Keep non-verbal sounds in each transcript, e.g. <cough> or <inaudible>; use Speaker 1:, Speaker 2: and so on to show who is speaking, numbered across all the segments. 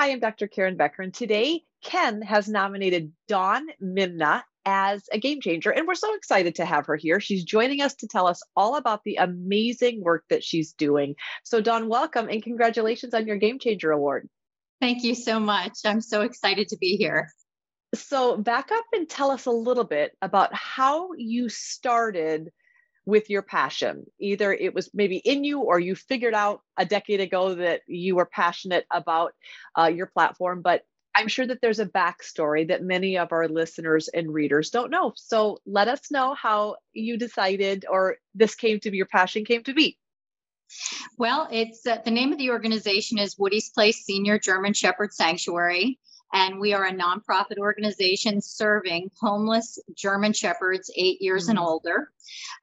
Speaker 1: Hi, I'm Dr. Karen Becker, and today Ken has nominated Dawn Mimna as a game changer, and we're so excited to have her here. She's joining us to tell us all about the amazing work that she's doing. So, Dawn, welcome and congratulations on your Game Changer Award.
Speaker 2: Thank you so much. I'm so excited to be here.
Speaker 1: So, back up and tell us a little bit about how you started with your passion. Either it was maybe in you or you figured out a decade ago that you were passionate about uh, your platform, but I'm sure that there's a backstory that many of our listeners and readers don't know. So let us know how you decided or this came to be, your passion came to be.
Speaker 2: Well, it's uh, the name of the organization is Woody's Place Senior German Shepherd Sanctuary and we are a nonprofit organization serving homeless German Shepherds eight years mm-hmm. and older.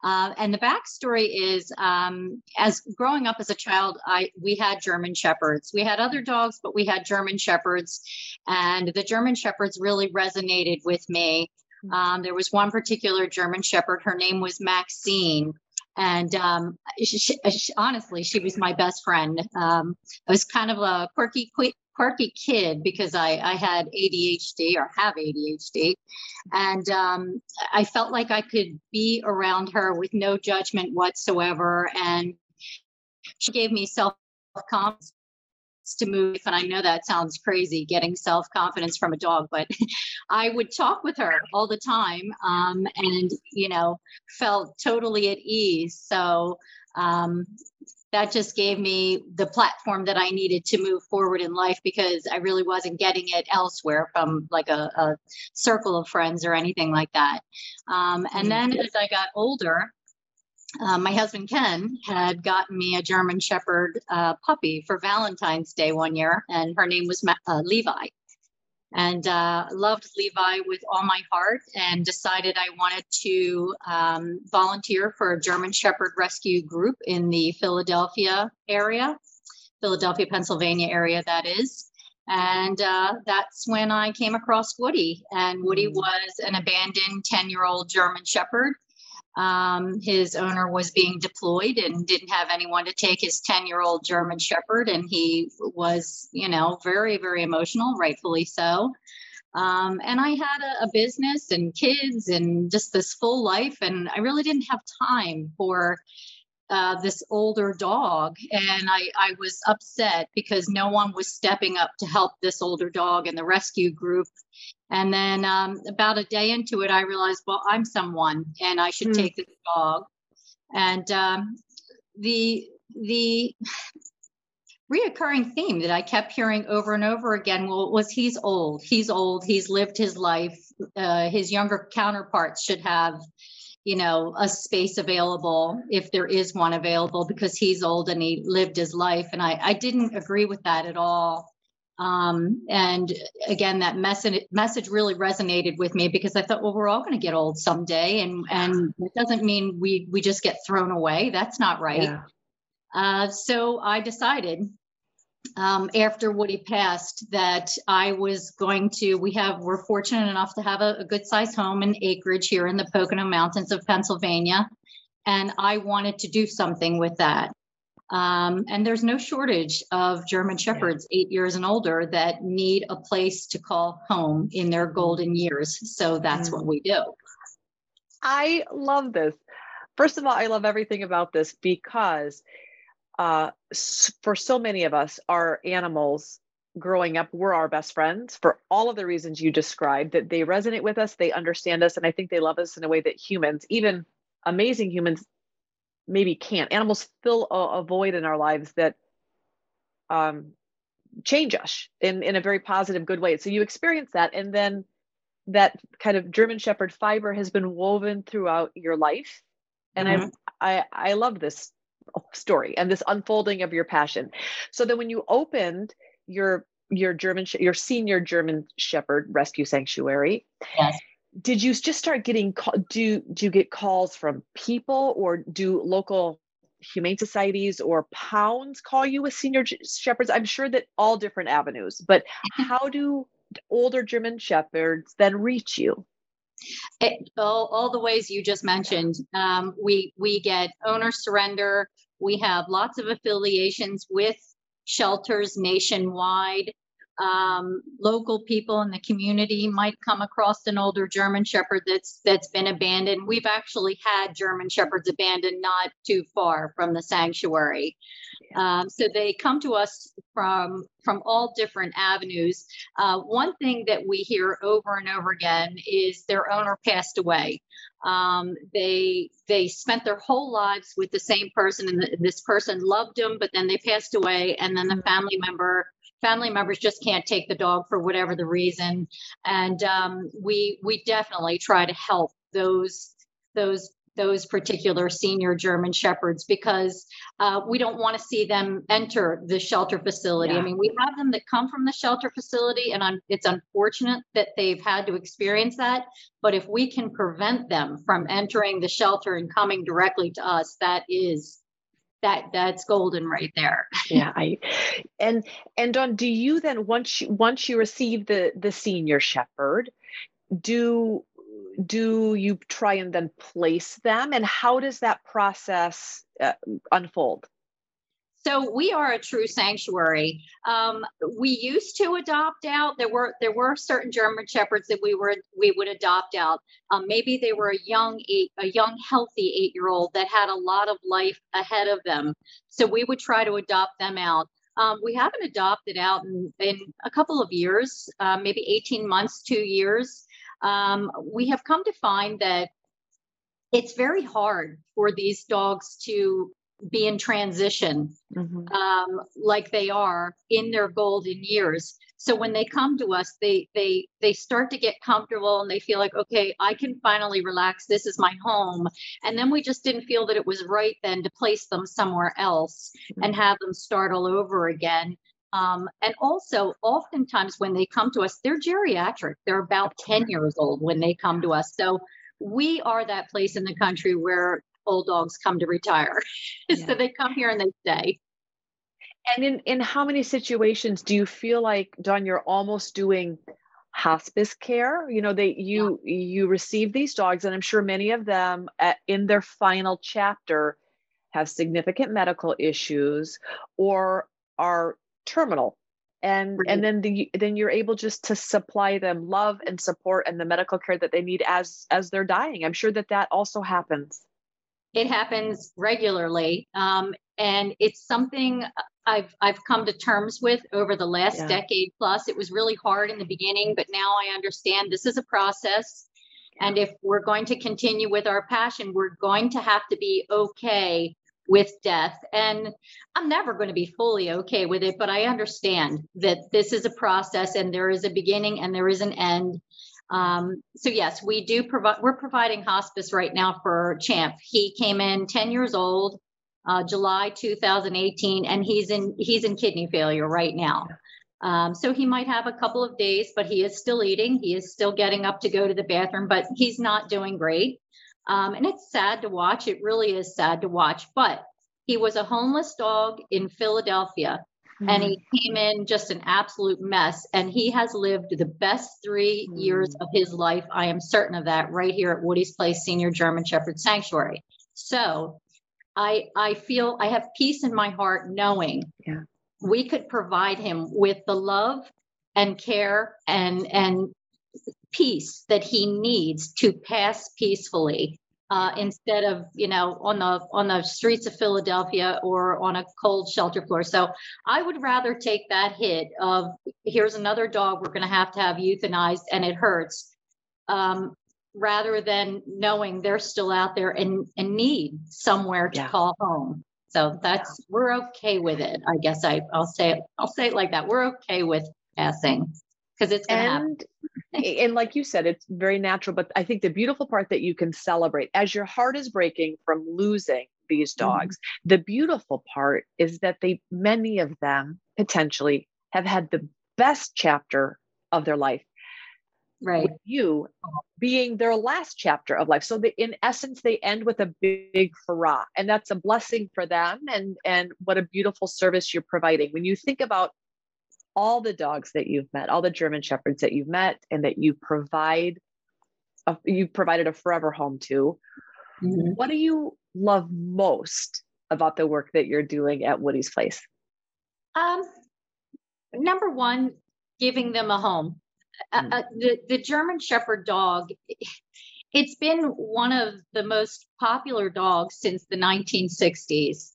Speaker 2: Uh, and the backstory is, um, as growing up as a child, I we had German Shepherds. We had other dogs, but we had German Shepherds, and the German Shepherds really resonated with me. Mm-hmm. Um, there was one particular German Shepherd. Her name was Maxine, and um, she, she, honestly, she was my best friend. Um, I was kind of a quirky, quirky kid because I, I had ADHD or have ADHD. And um, I felt like I could be around her with no judgment whatsoever. And she gave me self confidence to move. And I know that sounds crazy getting self confidence from a dog, but <laughs> I would talk with her all the time um, and, you know, felt totally at ease. So, um, that just gave me the platform that I needed to move forward in life because I really wasn't getting it elsewhere from like a, a circle of friends or anything like that. Um, and then mm-hmm. as I got older, uh, my husband Ken had gotten me a German Shepherd uh, puppy for Valentine's Day one year, and her name was uh, Levi and uh, loved Levi with all my heart and decided I wanted to um, volunteer for a German Shepherd rescue group in the Philadelphia area, Philadelphia, Pennsylvania area, that is. And uh, that's when I came across Woody. And Woody mm. was an abandoned 10 year old German Shepherd um, his owner was being deployed and didn't have anyone to take his 10 year old German Shepherd. And he was, you know, very, very emotional, rightfully so. Um, and I had a, a, business and kids and just this full life. And I really didn't have time for uh, this older dog. And I, I was upset because no one was stepping up to help this older dog And the rescue group. And then um, about a day into it, I realized, well, I'm someone and I should mm. take this dog. And um, the, the, reoccurring theme that I kept hearing over and over again well, was he's old. He's old. He's lived his life. Uh, his younger counterparts should have you know, a space available if there is one available because he's old and he lived his life. And I, I didn't agree with that at all. Um, and again, that message message really resonated with me because I thought, well, we're all going to get old someday, and and it doesn't mean we we just get thrown away. That's not right. Yeah. Uh, so I decided um, after Woody passed that I was going to, we have, we're fortunate enough to have a, a good sized home and acreage here in the Pocono Mountains of Pennsylvania. And I wanted to do something with that. Um, and there's no shortage of German Shepherds eight years and older that need a place to call home in their golden years. So that's what we do.
Speaker 1: I love this. First of all, I love everything about this because uh, for so many of us, our animals growing up were our best friends for all of the reasons you described that they resonate with us, they understand us, and I think they love us in a way that humans, even amazing humans, maybe can't. Animals fill a, a void in our lives that um, change us in, in a very positive, good way. So you experience that, and then that kind of German Shepherd fiber has been woven throughout your life. And mm-hmm. I I I love this story and this unfolding of your passion. So then when you opened your your German your senior German Shepherd Rescue Sanctuary, yes. Did you just start getting do do you get calls from people or do local humane societies or pounds call you with senior shepherds? I'm sure that all different avenues, but <laughs> how do older German shepherds then reach you?
Speaker 2: It, all, all the ways you just mentioned. Um, we we get owner surrender. We have lots of affiliations with shelters nationwide. Um, local people in the community might come across an older German Shepherd that's that's been abandoned. We've actually had German Shepherds abandoned not too far from the sanctuary, um, so they come to us from from all different avenues. Uh, one thing that we hear over and over again is their owner passed away. Um, they they spent their whole lives with the same person, and the, this person loved them, but then they passed away, and then the family member family members just can't take the dog for whatever the reason and um, we we definitely try to help those those those particular senior German shepherds because uh, we don't want to see them enter the shelter facility. Yeah. I mean, we have them that come from the shelter facility, and un- it's unfortunate that they've had to experience that. But if we can prevent them from entering the shelter and coming directly to us, that is that that's golden right there. <laughs>
Speaker 1: Yeah i and and Dawn do you then once you once you receive the the senior shepherd do do you try and then place them? And how does that process uh, unfold
Speaker 2: so we are a true sanctuary. Um, we used to adopt out. There were there were certain German shepherds that we were we would adopt out. Um, maybe they were a young eight, a young healthy eight year old that had a lot of life ahead of them. So we would try to adopt them out. Um, we haven't adopted out in, in a couple of years, uh, maybe 18 months, two years. Um, we have come to find that it's very hard for these dogs to be in transition mm-hmm. um, like they are in their golden years. So when they come to us they they they start to get comfortable and they feel like okay i can finally relax. This is my home. And then we just didn't feel that it was right then to place them somewhere else mm-hmm. and have them start all over again. Um, and also oftentimes when they come to us they're geriatric. They're about 10 years old when they come to us. So we are that place in the country where old dogs come to retire. <laughs> Yeah. so they come here and they stay.
Speaker 1: And in in how many situations do you feel like Dawn, you're almost doing hospice care? You know, they you yeah. you receive these dogs and I'm sure many of them at, in their final chapter have significant medical issues or are terminal and right. and then the then you're able just to supply them love and support and the medical care that they need as as they're dying i'm sure that that also happens
Speaker 2: it happens regularly. Um, and it's something I've I've come to terms with over the last yeah. decade plus. It was really hard in the beginning, but now I understand this is a process. And if we're going to continue with our passion, we're going to have to be okay with death. And I'm never going to be fully okay with it, but I understand that this is a process and there is a beginning and there is an end. Um, so yes, we do provide. We're providing hospice right now for Champ. He came in 10 years old, uh, July 2018, and he's in he's in kidney failure right now. Um, so he might have a couple of days, but he is still eating. He is still getting up to go to the bathroom, but he's not doing great. Um, and it's sad to watch. It really is sad to watch. But he was a homeless dog in Philadelphia Mm-hmm. And he mm-hmm. came in just an absolute mess. And he has lived the best 3 mm-hmm. years of his life. I am certain of that right here at Woody's Place Senior German Shepherd Sanctuary. So I I feel I have peace in my heart knowing yeah. we could provide him with the love and care and and peace that he needs to pass peacefully uh, instead of you know on the on the streets of Philadelphia or on a cold shelter floor. So I would rather take that hit of here's another dog we're going to have to have euthanized and it hurts, um, rather than knowing they're still out there and and need somewhere to yeah. call home. So that's yeah. we're okay with it. I guess I I'll say it I'll say it like that. We're okay with passing because it's going to happen
Speaker 1: and like you said, it's very natural. But I think the beautiful part that you can celebrate as your heart is breaking from losing these mm-hmm. dogs, mm-hmm. the beautiful part is that they, many of them potentially have had the best chapter of their life.
Speaker 2: Right.
Speaker 1: you being their last chapter of life. So they, in essence, they end with a big hurrah. And that's a blessing for them. And and what a beautiful service you're providing. When you think about all the dogs that you've met, all the German shepherds that you've met, and that you provide, a, you provided a forever home to. Mm-hmm. What do you love most about the work that you're doing at Woody's Place?
Speaker 2: Um, number one, giving them a home. Mm. Uh, the, the German Shepherd dog, it's been one of the most popular dogs since the 1960s.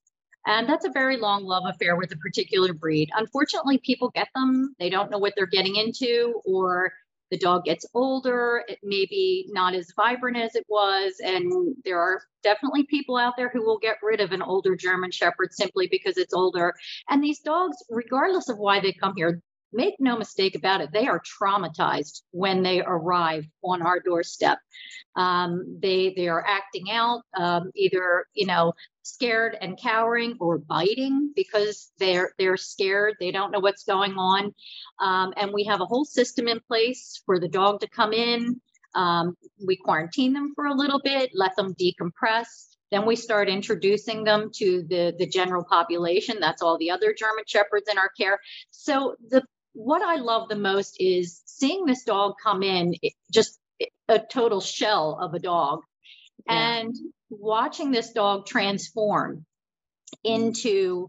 Speaker 2: And that's a very long love affair with a particular breed. Unfortunately, people get them, they don't know what they're getting into, or the dog gets older, it may be not as vibrant as it was. And there are definitely people out there who will get rid of an older German Shepherd simply because it's older. And these dogs, regardless of why they come here, make no mistake about it, they are traumatized when they arrive on our doorstep. Um, they they are acting out, um, either you know scared and cowering or biting because they're they're scared. They don't know what's going on, um, and we have a whole system in place for the dog to come in. Um, we quarantine them for a little bit, let them decompress. Then we start introducing them to the, the general population. That's all the other German Shepherds in our care. So the what I love the most is seeing this dog come in, just a total shell of a dog, yeah. and watching this dog transform into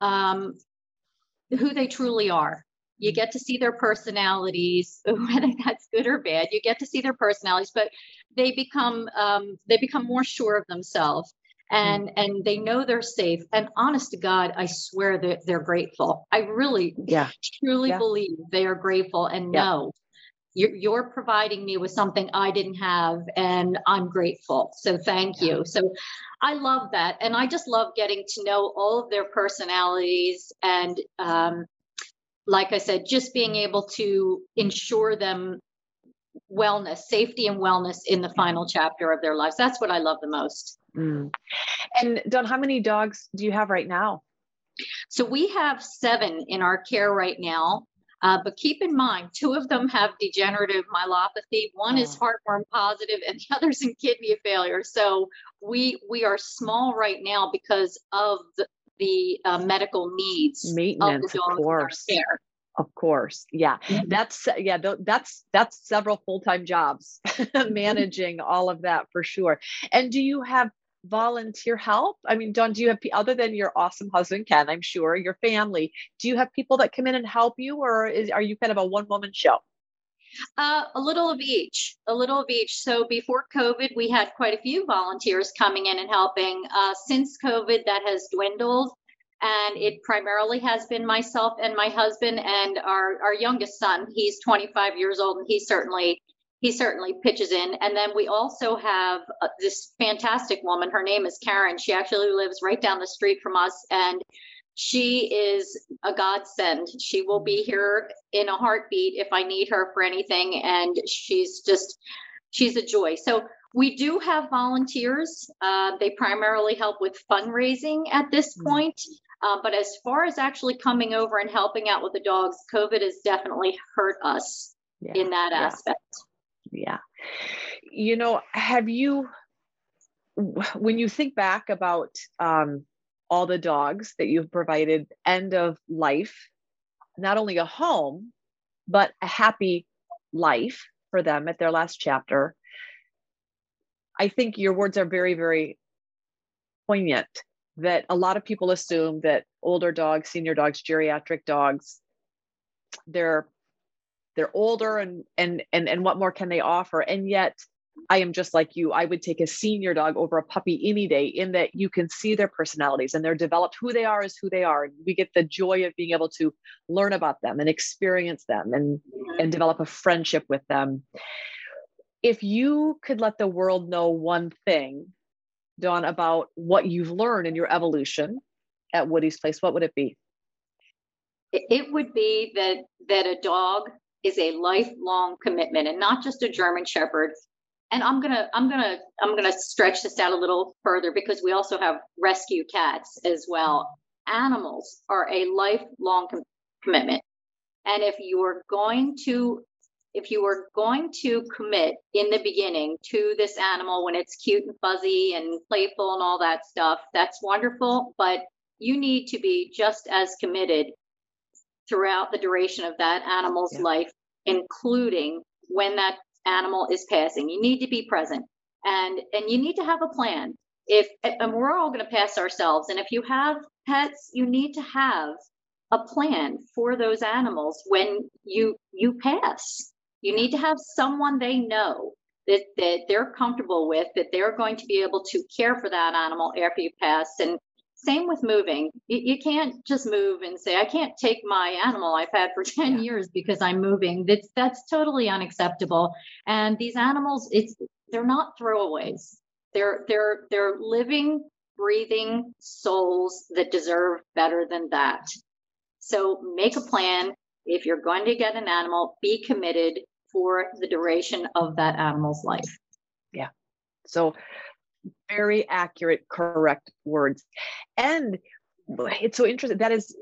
Speaker 2: um, who they truly are. You get to see their personalities, <laughs> whether that's good or bad. You get to see their personalities, but they become um, they become more sure of themselves Mm. and and they know they're safe and honest to god i swear that they're grateful i really yeah truly yeah. believe they are grateful and yeah. know you're, you're providing me with something i didn't have and i'm grateful so thank yeah. you so i love that and i just love getting to know all of their personalities and um, like i said just being able to ensure them wellness safety and wellness in the final chapter of their lives that's what i love the most
Speaker 1: Mm. And Dawn, how many dogs do you have right now?
Speaker 2: So we have seven in our care right now. Uh, but keep in mind, two of them have degenerative myelopathy. One oh. is heartworm positive, and the <laughs> other's in kidney failure. So we we are small right now because of the, the uh, medical needs
Speaker 1: maintenance, of, of course. care. Of course. Yeah. Mm-hmm. That's yeah, that's that's several full-time jobs <laughs> managing all of that for sure. And do you have volunteer help? I mean, Dawn, do you have other than your awesome husband Ken, I'm sure, your family, do you have people that come in and help you or is are you kind of a one-woman show?
Speaker 2: Uh, a little of each, a little of each. So before COVID, we had quite a few volunteers coming in and helping. Uh, since COVID, that has dwindled, and it primarily has been myself and my husband and our our youngest son. He's 25 years old, and he certainly he certainly pitches in. And then we also have uh, this fantastic woman. Her name is Karen. She actually lives right down the street from us. And she is a godsend. She will be here in a heartbeat if I need her for anything. And she's just, she's a joy. So we do have volunteers. Uh, they primarily help with fundraising at this mm. point. Uh, but as far as actually coming over and helping out with the dogs, COVID has definitely hurt us yeah. in that aspect
Speaker 1: yeah you know have you when you think back about um, all the dogs that you've provided end of life not only a home but a happy life for them at their last chapter i think your words are very very poignant that a lot of people assume that older dogs senior dogs geriatric dogs they're they're older and and and and what more can they offer? And yet i am just like you. I would take a senior dog over a puppy any day in that you can see their personalities and they're developed. Who they are is who they are. And we get the joy of being able to learn about them and experience them and and develop a friendship with them. If you could let the world know one thing dawn about what you've learned in your evolution at woody's place what would it be?
Speaker 2: It would be that that a dog is a lifelong commitment and not just a German Shepherd. And I'm gonna I'm gonna I'm gonna stretch this out a little further because we also have rescue cats as well. Animals are a lifelong com- commitment, and if you are going to if you are going to commit in the beginning to this animal when it's cute and fuzzy and playful and all that stuff, that's wonderful. But you need to be just as committed throughout the duration of that animal's yeah. life, including when that animal is passing. You need to be present and and you need to have a plan. If and we're all going to pass ourselves, and if you have pets, you need to have a plan for those animals when you you pass. You need to have someone they know that, that they're comfortable with, that they're going to be able to care for that animal after you pass. And same with moving. You, you can't just move and say, I can't take my animal I've had for <laughs> 10 yeah. years because I'm moving. That's that's totally unacceptable. And these animals, it's they're not throwaways. They're they're they're living, breathing souls that deserve better than that. So make a plan. If you're going to get an animal, be committed for the duration of that animal's life.
Speaker 1: Yeah. So very accurate, correct words. And it's so interesting. That is,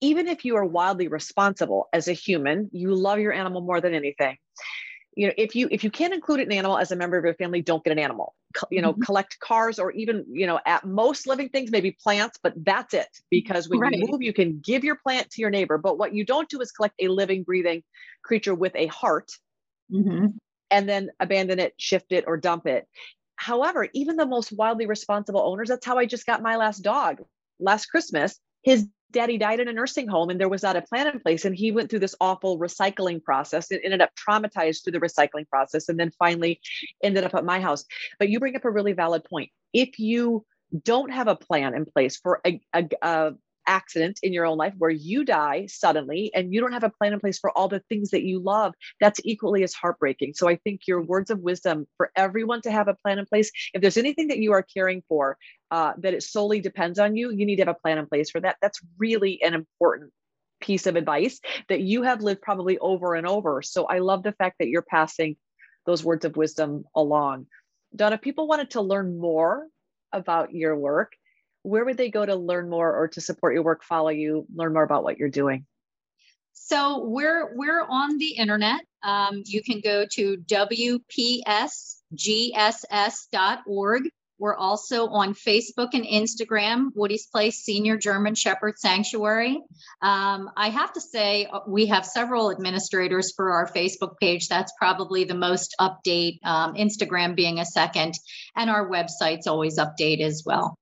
Speaker 1: even if you are wildly responsible as a human, you love your animal more than anything. You know, if you if you can't include an animal as a member of your family, don't get an animal. You know, mm-hmm. collect cars or even you know, at most living things, maybe plants, but that's it. Because when right. you move, you can give your plant to your neighbor. But what you don't do is collect a living, breathing creature with a heart, mm-hmm. and then abandon it, shift it, or dump it. However, even the most wildly responsible owners, that's how I just got my last dog last Christmas. His daddy died in a nursing home and there was not a plan in place. And he went through this awful recycling process. It ended up traumatized through the recycling process and then finally ended up at my house. But you bring up a really valid point. If you don't have a plan in place for a, a, a accident in your own life where you die suddenly and you don't have a plan in place for all the things that you love, that's equally as heartbreaking. So I think your words of wisdom for everyone to have a plan in place. If there's anything that you are caring for uh, that it solely depends on you, you need to have a plan in place for that. That's really an important piece of advice that you have lived probably over and over. So I love the fact that you're passing those words of wisdom along. Donna, people wanted to learn more about your work, where would they go to learn more or to support your work, follow you, learn more about what you're doing?
Speaker 2: So we're we're on the internet. Um, you can go to wpsgss.org. We're also on Facebook and Instagram, Woody's Place Senior German Shepherd Sanctuary. Um, I have to say, uh, we have several administrators for our Facebook page. That's probably the most update, um, Instagram being a second, and our website's always update as well.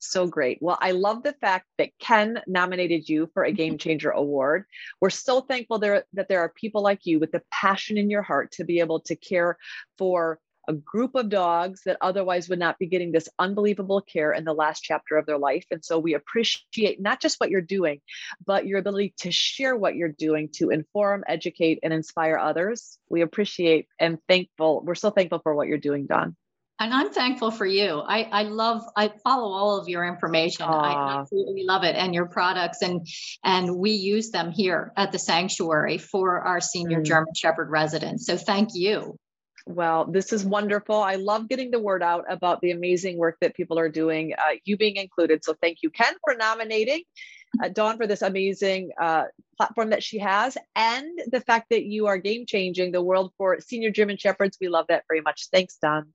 Speaker 1: So great. Well, I love the fact that Ken nominated you for a Game Changer Award. We're so thankful there that there are people like you with the passion in your heart to be able to care for a group of dogs that otherwise would not be getting this unbelievable care in the last chapter of their life. And so we appreciate not just what you're doing, but your ability to share what you're doing to inform, educate, and inspire others. We appreciate and thankful. We're so thankful for what you're doing, Dawn.
Speaker 2: And I'm thankful for you. I, I love, I follow all of your information. Aww. I absolutely love it and your products. And, and we use them here at the sanctuary for our senior mm. German Shepherd residents. So thank you.
Speaker 1: Well, this is wonderful. I love getting the word out about the amazing work that people are doing, uh, you being included. So thank you, Ken, for nominating uh, Dawn for this amazing uh, platform that she has and the fact that you are game changing the world for senior German Shepherds. We love that very much. Thanks, Dawn.